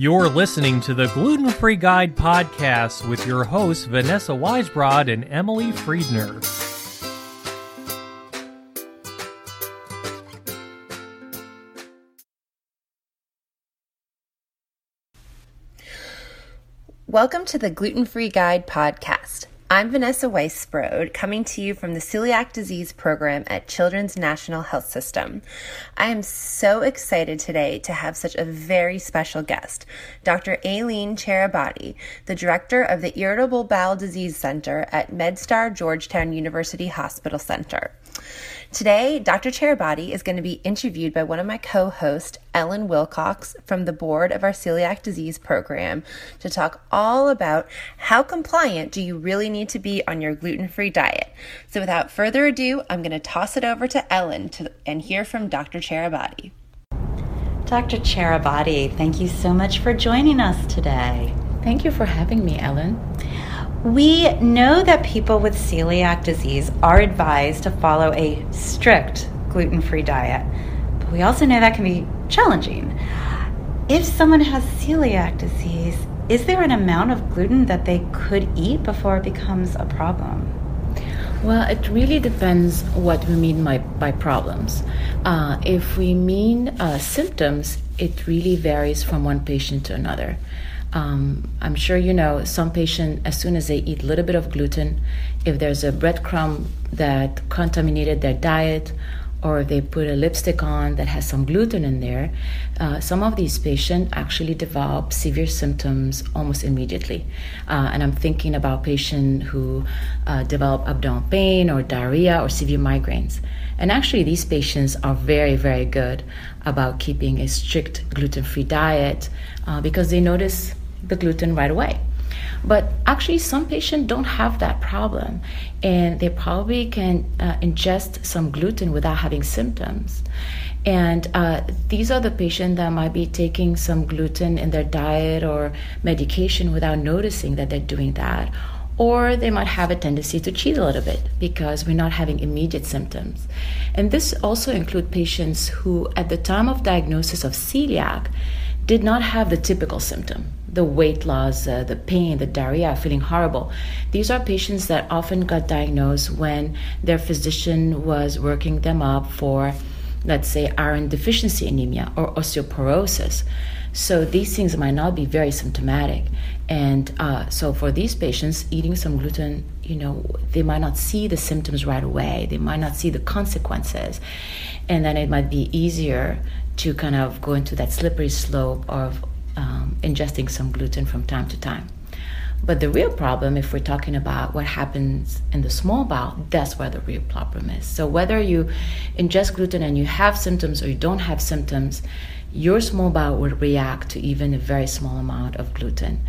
You're listening to the Gluten Free Guide podcast with your hosts, Vanessa Weisbrod and Emily Friedner. Welcome to the Gluten Free Guide podcast. I'm Vanessa Weisbrod, coming to you from the Celiac Disease Program at Children's National Health System. I am so excited today to have such a very special guest, Dr. Aline Charabaty, the director of the Irritable Bowel Disease Center at MedStar Georgetown University Hospital Center. Today, Dr. Charabaty is going to be interviewed by one of my co hosts, Ellen Wilcox, from the board of our celiac disease program, to talk all about how compliant do you really need to be on your gluten free diet. So, without further ado, I'm going to toss it over to Ellen to, and hear from Dr. Charabaty. Dr. Charabaty, thank you so much for joining us today. Thank you for having me, Ellen. We know that people with celiac disease are advised to follow a strict gluten free diet, but we also know that can be challenging. If someone has celiac disease, is there an amount of gluten that they could eat before it becomes a problem? Well, it really depends what we mean by, by problems. Uh, if we mean uh, symptoms, it really varies from one patient to another. Um, I'm sure you know some patient, as soon as they eat a little bit of gluten, if there's a breadcrumb that contaminated their diet, or they put a lipstick on that has some gluten in there, uh, some of these patients actually develop severe symptoms almost immediately. Uh, and I'm thinking about patients who uh, develop abdominal pain or diarrhea or severe migraines. And actually, these patients are very, very good about keeping a strict gluten free diet uh, because they notice the gluten right away. But actually, some patients don't have that problem, and they probably can uh, ingest some gluten without having symptoms. And uh, these are the patients that might be taking some gluten in their diet or medication without noticing that they're doing that. Or they might have a tendency to cheat a little bit because we're not having immediate symptoms. And this also includes patients who, at the time of diagnosis of celiac, did not have the typical symptom the weight loss, uh, the pain, the diarrhea, feeling horrible. These are patients that often got diagnosed when their physician was working them up for, let's say, iron deficiency anemia or osteoporosis. So these things might not be very symptomatic. And uh, so for these patients, eating some gluten, you know, they might not see the symptoms right away. They might not see the consequences. And then it might be easier to kind of go into that slippery slope of um, ingesting some gluten from time to time. But the real problem, if we're talking about what happens in the small bowel, that's where the real problem is. So whether you ingest gluten and you have symptoms or you don't have symptoms, your small bowel will react to even a very small amount of gluten.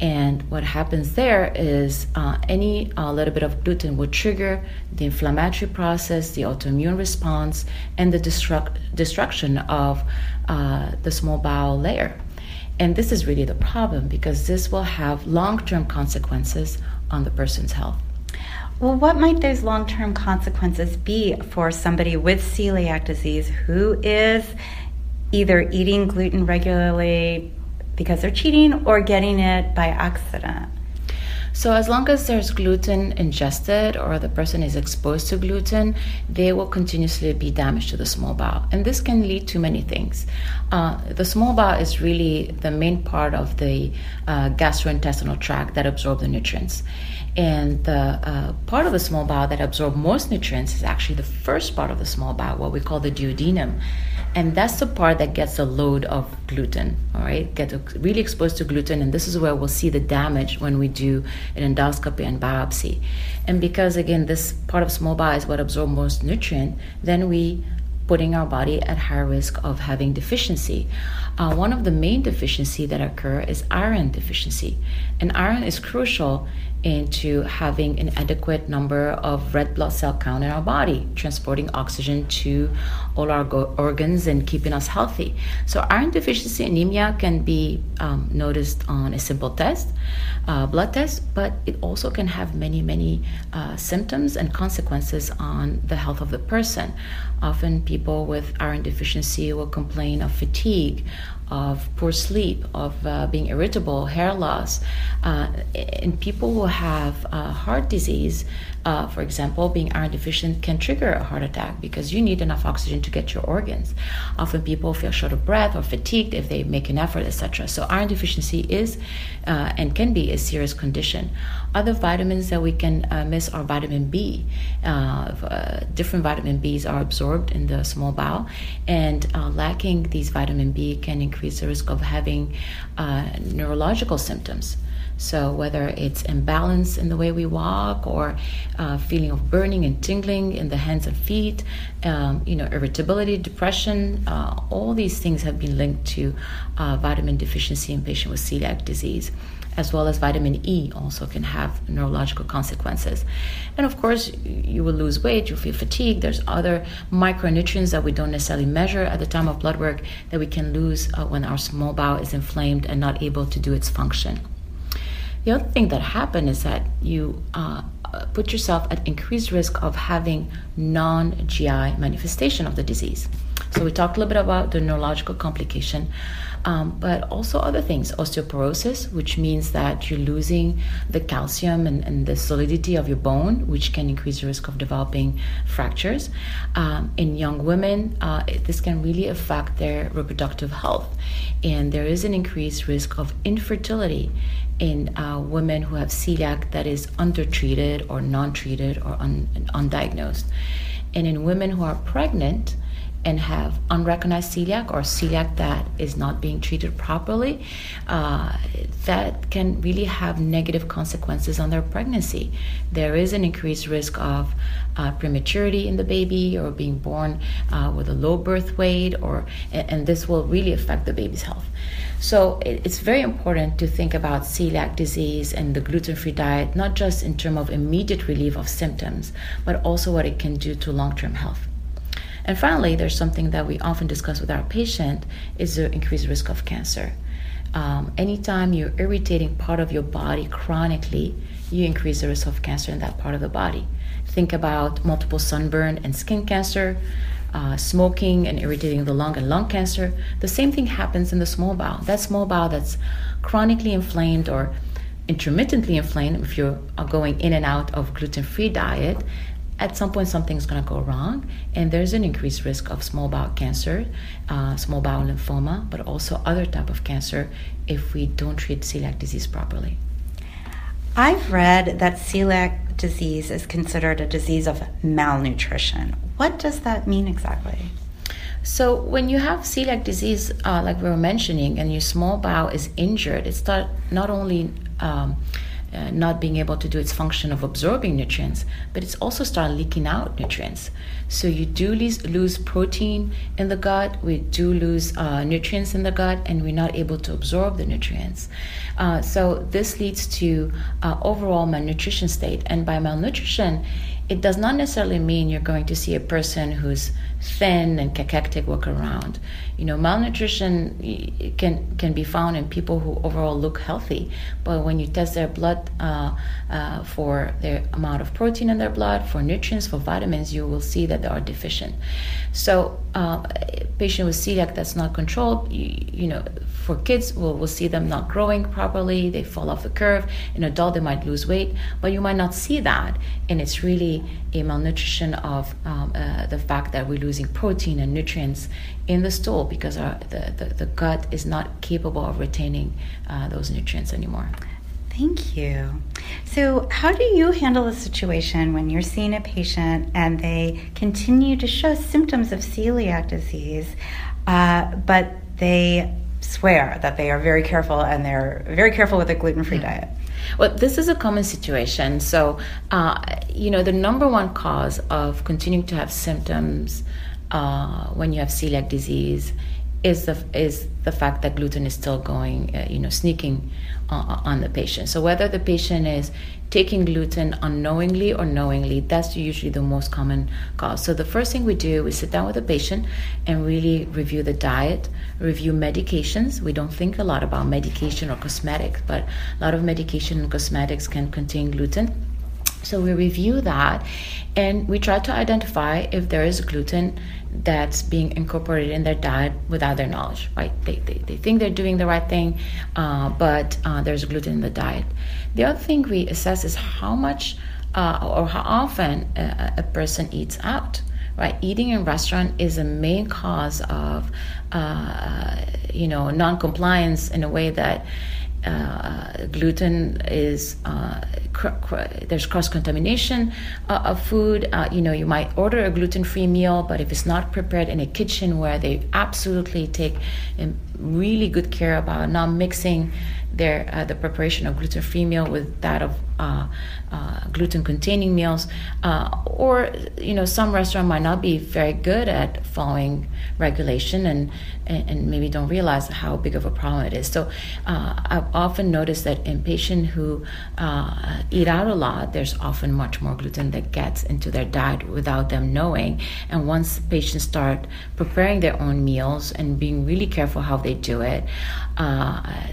And what happens there is uh, any uh, little bit of gluten will trigger the inflammatory process, the autoimmune response, and the destruct- destruction of uh, the small bowel layer. And this is really the problem because this will have long term consequences on the person's health. Well, what might those long term consequences be for somebody with celiac disease who is either eating gluten regularly because they're cheating or getting it by accident? So, as long as there's gluten ingested or the person is exposed to gluten, they will continuously be damaged to the small bowel. And this can lead to many things. Uh, the small bowel is really the main part of the uh, gastrointestinal tract that absorbs the nutrients. And the uh, part of the small bowel that absorbs most nutrients is actually the first part of the small bowel, what we call the duodenum and that's the part that gets a load of gluten all right? Get really exposed to gluten and this is where we'll see the damage when we do an endoscopy and biopsy. And because again this part of small bowel is what absorbs most nutrient then we putting our body at high risk of having deficiency. Uh, one of the main deficiency that occur is iron deficiency, and iron is crucial into having an adequate number of red blood cell count in our body, transporting oxygen to all our go- organs and keeping us healthy. So, iron deficiency anemia can be um, noticed on a simple test, uh, blood test, but it also can have many, many uh, symptoms and consequences on the health of the person. Often, people with iron deficiency will complain of fatigue, of poor sleep, of uh, being irritable, hair loss. Uh, in people who have uh, heart disease, uh, for example, being iron deficient can trigger a heart attack because you need enough oxygen to get your organs. Often people feel short of breath or fatigued if they make an effort, etc. So iron deficiency is uh, and can be a serious condition. Other vitamins that we can uh, miss are vitamin B. Uh, different vitamin Bs are absorbed in the small bowel, and uh, lacking these vitamin B can increase the risk of having uh, neurological symptoms. So, whether it's imbalance in the way we walk or uh, feeling of burning and tingling in the hands and feet, um, you know, irritability, depression, uh, all these things have been linked to uh, vitamin deficiency in patients with celiac disease as well as vitamin E also can have neurological consequences. And of course, you will lose weight, you'll feel fatigued. There's other micronutrients that we don't necessarily measure at the time of blood work that we can lose uh, when our small bowel is inflamed and not able to do its function. The other thing that happens is that you uh, put yourself at increased risk of having non GI manifestation of the disease. So we talked a little bit about the neurological complication, um, but also other things, osteoporosis, which means that you're losing the calcium and, and the solidity of your bone, which can increase the risk of developing fractures. Um, in young women, uh, this can really affect their reproductive health, and there is an increased risk of infertility in uh, women who have celiac that is undertreated or non-treated or un- undiagnosed. And in women who are pregnant, and have unrecognized celiac or celiac that is not being treated properly, uh, that can really have negative consequences on their pregnancy. There is an increased risk of uh, prematurity in the baby or being born uh, with a low birth weight, or and this will really affect the baby's health. So it's very important to think about celiac disease and the gluten-free diet, not just in terms of immediate relief of symptoms, but also what it can do to long-term health. And finally, there's something that we often discuss with our patient is the increased risk of cancer. Um, anytime you're irritating part of your body chronically, you increase the risk of cancer in that part of the body. Think about multiple sunburn and skin cancer, uh, smoking and irritating the lung and lung cancer. The same thing happens in the small bowel. That small bowel that's chronically inflamed or intermittently inflamed, if you're going in and out of gluten-free diet, at some point something's going to go wrong and there's an increased risk of small bowel cancer uh, small bowel lymphoma but also other type of cancer if we don't treat celiac disease properly. I've read that celiac disease is considered a disease of malnutrition. What does that mean exactly? So when you have celiac disease, uh, like we were mentioning, and your small bowel is injured, it's not, not only um, uh, not being able to do its function of absorbing nutrients, but it's also start leaking out nutrients. So you do lose, lose protein in the gut, we do lose uh, nutrients in the gut, and we're not able to absorb the nutrients. Uh, so this leads to uh, overall malnutrition state, and by malnutrition, it does not necessarily mean you're going to see a person who's thin and cachectic walk around. You know, malnutrition can can be found in people who overall look healthy, but when you test their blood uh, uh, for their amount of protein in their blood, for nutrients, for vitamins, you will see that they are deficient. So, uh, a patient with celiac that's not controlled, you, you know, for kids, we'll, we'll see them not growing properly, they fall off the curve. In adult, they might lose weight, but you might not see that, and it's really a malnutrition of um, uh, the fact that we're losing protein and nutrients in the stool because our, the, the, the gut is not capable of retaining uh, those nutrients anymore. Thank you. So, how do you handle a situation when you're seeing a patient and they continue to show symptoms of celiac disease, uh, but they swear that they are very careful and they're very careful with a gluten free mm. diet? Well, this is a common situation. So, uh, you know, the number one cause of continuing to have symptoms uh, when you have celiac disease is the is the fact that gluten is still going, uh, you know, sneaking uh, on the patient. So whether the patient is taking gluten unknowingly or knowingly, that's usually the most common cause. So the first thing we do is sit down with the patient and really review the diet, review medications. We don't think a lot about medication or cosmetics, but a lot of medication and cosmetics can contain gluten So we review that and we try to identify if there is gluten that's being incorporated in their diet without their knowledge, right? They, they, they think they're doing the right thing, uh, but uh, there's gluten in the diet. The other thing we assess is how much uh, or how often a, a, person eats out. Right, eating in restaurant is a main cause of, uh, you know, non-compliance in a way that uh, gluten is uh, cr- cr- there's cross contamination uh, of food. Uh, you know, you might order a gluten free meal, but if it's not prepared in a kitchen where they absolutely take really good care about not mixing their uh, the preparation of gluten free meal with that of uh, uh, gluten containing meals. Uh, or you know some restaurant might not be very good at following regulation and and, maybe don't realize how big of a problem it is. So uh, I've often noticed that in patients who uh, eat out a lot there's often much more gluten that gets into their diet without them knowing. And once patients start preparing their own meals and being really careful how they do it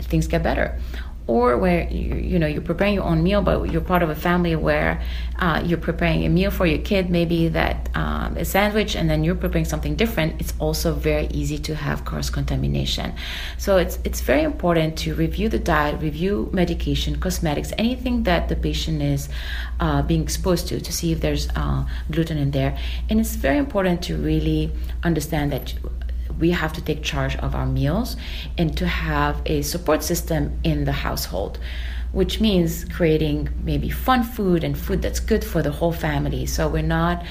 things get better. Or where you, you know you're preparing your own meal but you're part of a family where uh, you're preparing a meal for your kid maybe that um, a sandwich and then you're preparing something different it's also very easy to have cross contamination so it's it's very important to review the diet review medication cosmetics anything that the patient is uh, being exposed to to see if there's uh, gluten in there. And it's very important to really understand that we have to take charge of our meals and to have a support system in the household which means creating maybe fun food and food that's good for the whole family. So we're not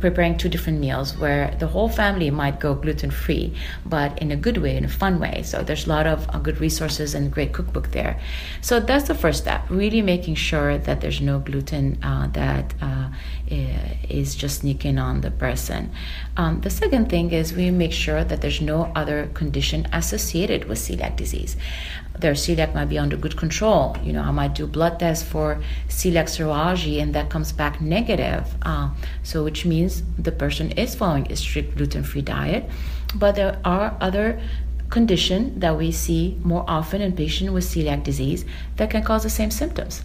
preparing two different meals where the whole family might go gluten free, but in a good way, in a fun way. So there's a lot of uh, good resources and great cookbook there. So that's the first step, really making sure that there's no gluten uh, that uh, is just sneaking on the person. Um, the second thing is we make sure that there's no other condition associated with celiac disease their celiac might be under good control. You know, I might do blood tests for celiac serology, and that comes back negative. Uh, so, which means the person is following a strict gluten-free diet. But there are other conditions that we see more often in patients with celiac disease that can cause the same symptoms.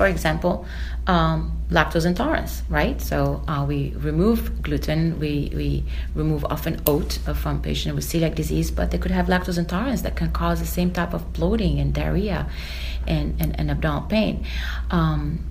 For example, um, lactose intolerance, right? So uh, we remove gluten, we, we remove often oat from patients with celiac disease, but they could have lactose intolerance that can cause the same type of bloating and diarrhea and, and, and abdominal pain. Um,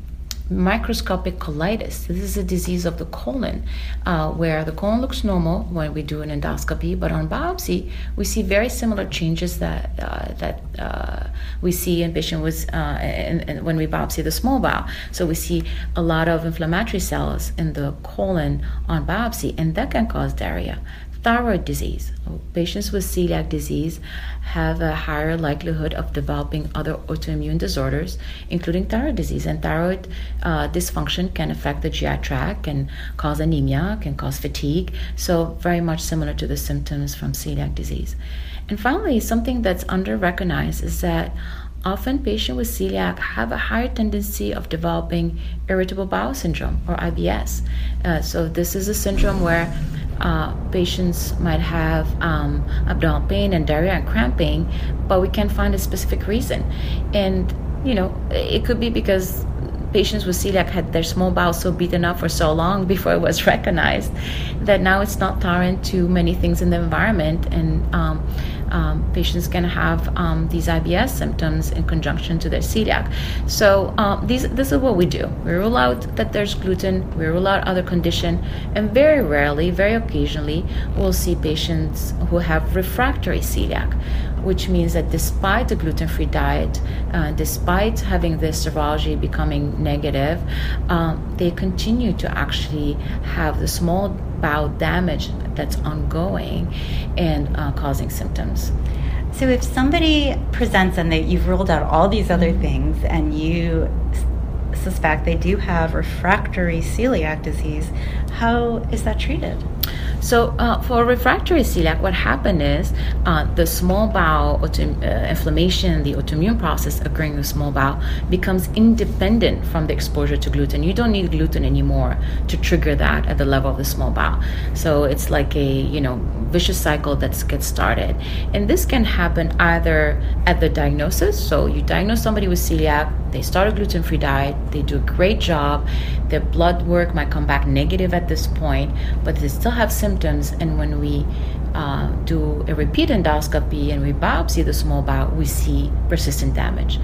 microscopic colitis. This is a disease of the colon uh, where the colon looks normal when we do an endoscopy, but on biopsy we see very similar changes that uh, that uh, we see in patients uh, when we biopsy the small bowel. So we see a lot of inflammatory cells in the colon on biopsy, and that can cause diarrhea thyroid disease. Patients with celiac disease have a higher likelihood of developing other autoimmune disorders, including thyroid disease. And thyroid uh, dysfunction can affect the GI tract, can cause anemia, can cause fatigue. So, very much similar to the symptoms from celiac disease. And finally, something that's under recognized is that often patients with celiac have a higher tendency of developing irritable bowel syndrome or IBS. Uh, so, this is a syndrome where uh, patients might have um, abdominal pain and diarrhea and cramping, but we can't find a specific reason. And, you know, it could be because patients with celiac had their small bowel so beaten up for so long before it was recognized that now it's not tolerant to many things in the environment and um, um, patients can have um, these IBS symptoms in conjunction to their celiac. So um, these, this is what we do. We rule out that there's gluten, we rule out other condition, and very rarely, very occasionally, we'll see patients who have refractory celiac, which means that despite the gluten-free diet, uh, despite having this serology becoming negative, um, they continue to actually have the small bowel damage that's ongoing and uh, causing symptoms. So, if somebody presents and that you've ruled out all these other things and you suspect they do have refractory celiac disease, how is that treated? So uh, for refractory celiac, what happened is uh, the small bowel auto- uh, inflammation, the autoimmune process occurring in the small bowel becomes independent from the exposure to gluten. You don't need gluten anymore to trigger that at the level of the small bowel. So it's like a you know vicious cycle that gets started. And this can happen either at the diagnosis. So you diagnose somebody with celiac, they start a gluten free diet, they do a great job, their blood work might come back negative at this point, but they still have symptoms. And when we uh, do a repeat endoscopy and we biopsy the small bowel, we see persistent damage.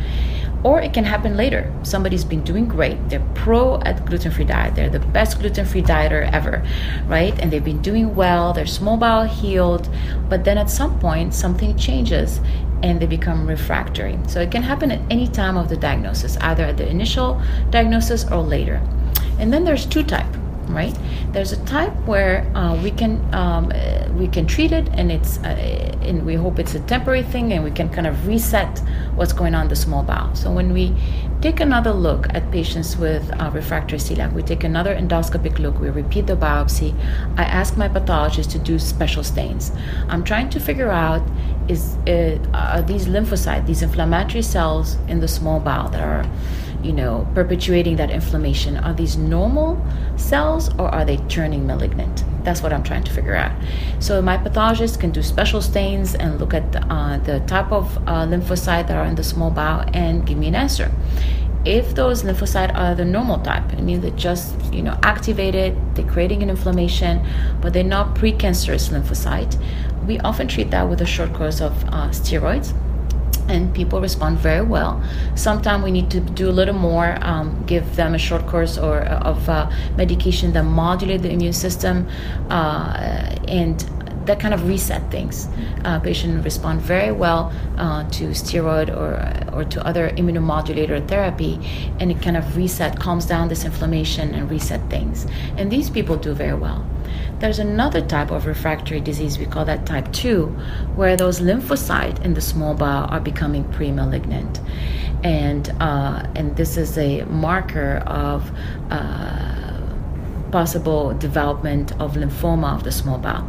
Or it can happen later. Somebody's been doing great. They're pro at gluten free diet. They're the best gluten free dieter ever, right? And they've been doing well. Their small bowel healed. But then at some point, something changes and they become refractory. So it can happen at any time of the diagnosis, either at the initial diagnosis or later. And then there's two type right? There's a type where uh, we can um, we can treat it, and it's uh, and we hope it's a temporary thing, and we can kind of reset what's going on in the small bowel. So when we take another look at patients with uh, refractory celiac, we take another endoscopic look, we repeat the biopsy. I ask my pathologist to do special stains. I'm trying to figure out is uh, are these lymphocytes, these inflammatory cells in the small bowel that are you know, perpetuating that inflammation. Are these normal cells or are they turning malignant? That's what I'm trying to figure out. So my pathologist can do special stains and look at the, uh, the type of uh, lymphocyte that are in the small bowel and give me an answer. If those lymphocytes are the normal type, I mean they're just you know activated, they're creating an inflammation, but they're not precancerous lymphocyte. We often treat that with a short course of uh, steroids and people respond very well. Sometimes we need to do a little more, um, give them a short course or uh, of uh, medication that modulate the immune system, uh, and that kind of reset things. Uh, patients respond very well uh, to steroid or or to other immunomodulator therapy, and it kind of reset, calms down this inflammation and reset things. And these people do very well. There's another type of refractory disease, we call that type 2, where those lymphocytes in the small bowel are becoming pre-malignant. And, uh, and this is a marker of uh, possible development of lymphoma of the small bowel.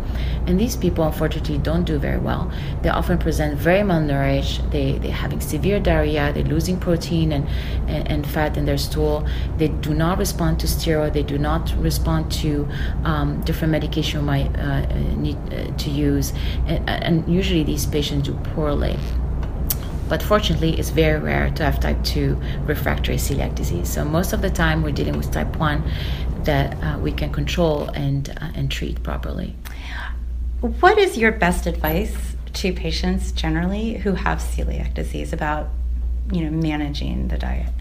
And these people, unfortunately, don't do very well. They often present very malnourished. They, they're having severe diarrhea. They're losing protein and, and, and fat in their stool. They do not respond to steroid. They do not respond to um, different medication we might uh, need uh, to use. And, and usually these patients do poorly but fortunately it's very rare to have type 2 refractory celiac disease so most of the time we're dealing with type 1 that uh, we can control and uh, and treat properly. What is your best advice to patients generally who have celiac disease about you know managing the diet?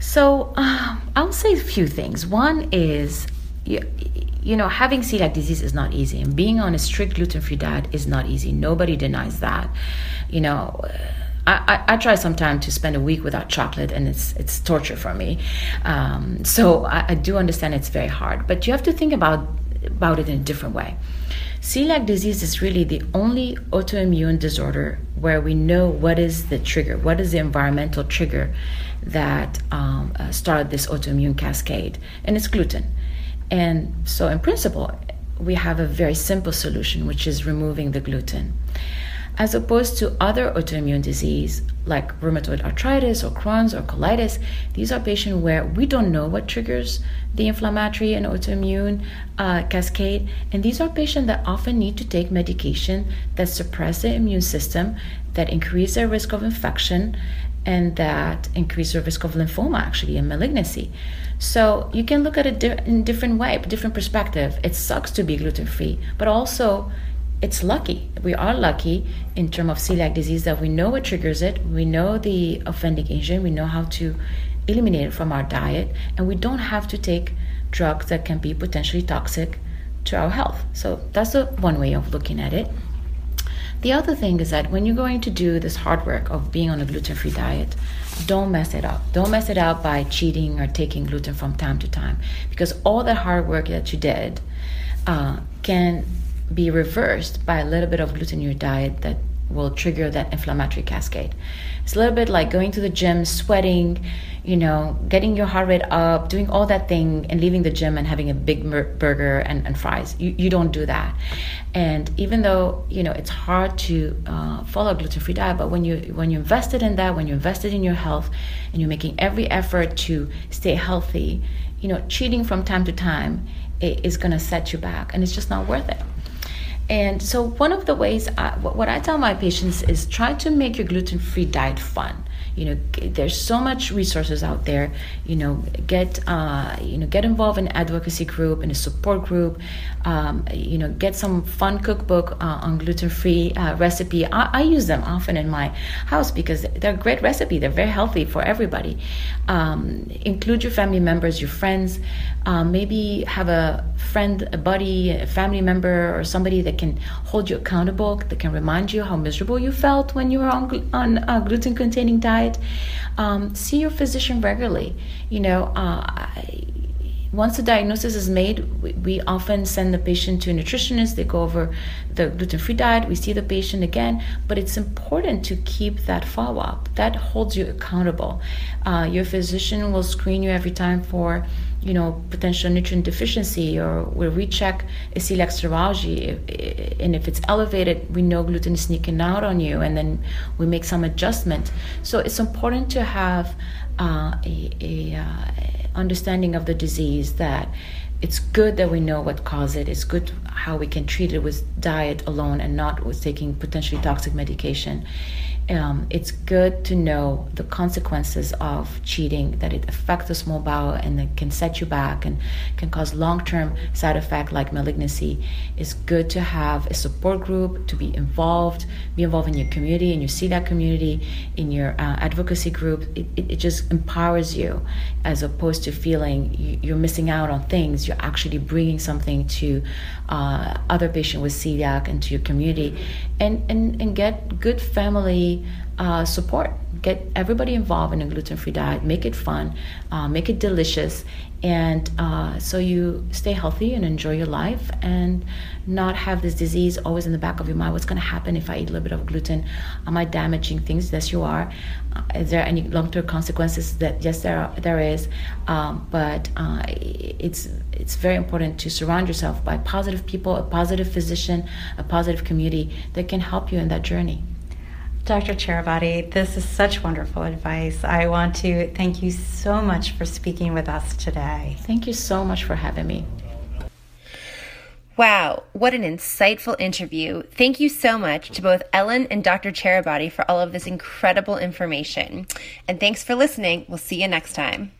So uh, I'll say a few things. One is you, you know having celiac disease is not easy, and being on a strict gluten-free diet is not easy. Nobody denies that. You know I, I, try sometimes to spend a week without chocolate, and it's it's torture for me. Um, so I, I do understand it's very hard, but you have to think about about it in a different way. Celiac disease is really the only autoimmune disorder where we know what is the trigger, what is the environmental trigger that um, uh, started this autoimmune cascade, and it's gluten. And so, in principle, we have a very simple solution, which is removing the gluten as opposed to other autoimmune disease like rheumatoid arthritis or Crohn's or colitis. These are patients where we don't know what triggers the inflammatory and autoimmune uh, cascade, and these are patients that often need to take medication that suppress the immune system, that increase their risk of infection, and that increase the risk of lymphoma actually and malignancy. So you can look at it di- in different way, different perspective. It sucks to be gluten free, but also it's lucky. We are lucky in terms of celiac disease that we know what triggers it, we know the offending agent, we know how to eliminate it from our diet, and we don't have to take drugs that can be potentially toxic to our health. So that's one way of looking at it. The other thing is that when you're going to do this hard work of being on a gluten free diet, don't mess it up. Don't mess it up by cheating or taking gluten from time to time because all the hard work that you did uh, can be reversed by a little bit of gluten in your diet that will trigger that inflammatory cascade. It's a little bit like going to the gym, sweating, you know, getting your heart rate up, doing all that thing, and leaving the gym and having a big burger and, and fries. You, you don't do that. And even though you know it's hard to uh, follow a gluten-free diet, but when you when you invested in that, when you invested in your health, and you're making every effort to stay healthy, you know, cheating from time to time is going to set you back, and it's just not worth it. And so, one of the ways, I, what I tell my patients is try to make your gluten free diet fun you know there's so much resources out there you know get uh, you know get involved in advocacy group in a support group um, you know get some fun cookbook uh, on gluten-free uh, recipe. I, I, use them often in my house because they're a great recipe. They're very healthy for everybody. Um, include your family members your friends. Um, maybe have a friend a buddy a family member or somebody that can hold you accountable that can remind you how miserable you felt when you were on, on a gluten containing um, see your physician regularly. You know, uh, I, once the diagnosis is made, we, we, often send the patient to a nutritionist. They go over the gluten free diet. We see the patient again, but it's important to keep that follow up. That holds you accountable. Uh, your physician will screen you every time for you know, potential nutrient deficiency, or we'll recheck a celiac serology. And if it's elevated, we know gluten is sneaking out on you, and then we make some adjustment. So it's important to have uh, a, a uh, understanding of the disease that it's good that we know what caused it. It's good how we can treat it with diet alone and not with taking potentially toxic medication um, it's good to know the consequences of cheating that it affects the small bowel and it can set you back and can cause long-term side effect like malignancy. It's good to have a support group to be involved be involved in your community and you see that community in your uh, advocacy group. It, it, it, just empowers you as opposed to feeling you're missing out on things. You're actually bringing something to uh, other patients with celiac and to your community and, and, and get good family uh, support. Get everybody involved in a gluten free diet, make it fun, uh, make it delicious, and uh, so you stay healthy and enjoy your life and not have this disease always in the back of your mind. What's going to happen if I eat a little bit of gluten? Am I damaging things? Yes, you are. Uh, is there any long term consequences? That yes, there are, there is, um, but uh, it's it's very important to surround yourself by positive people, a positive physician, a positive community that can help you in that journey. Dr. Charabaty, this is such wonderful advice. I want to thank you so much for speaking with us today. Thank you so much for having me. Wow, what an insightful interview. Thank you so much to both Ellen and Dr. Charabaty for all of this incredible information. And thanks for listening. We'll see you next time.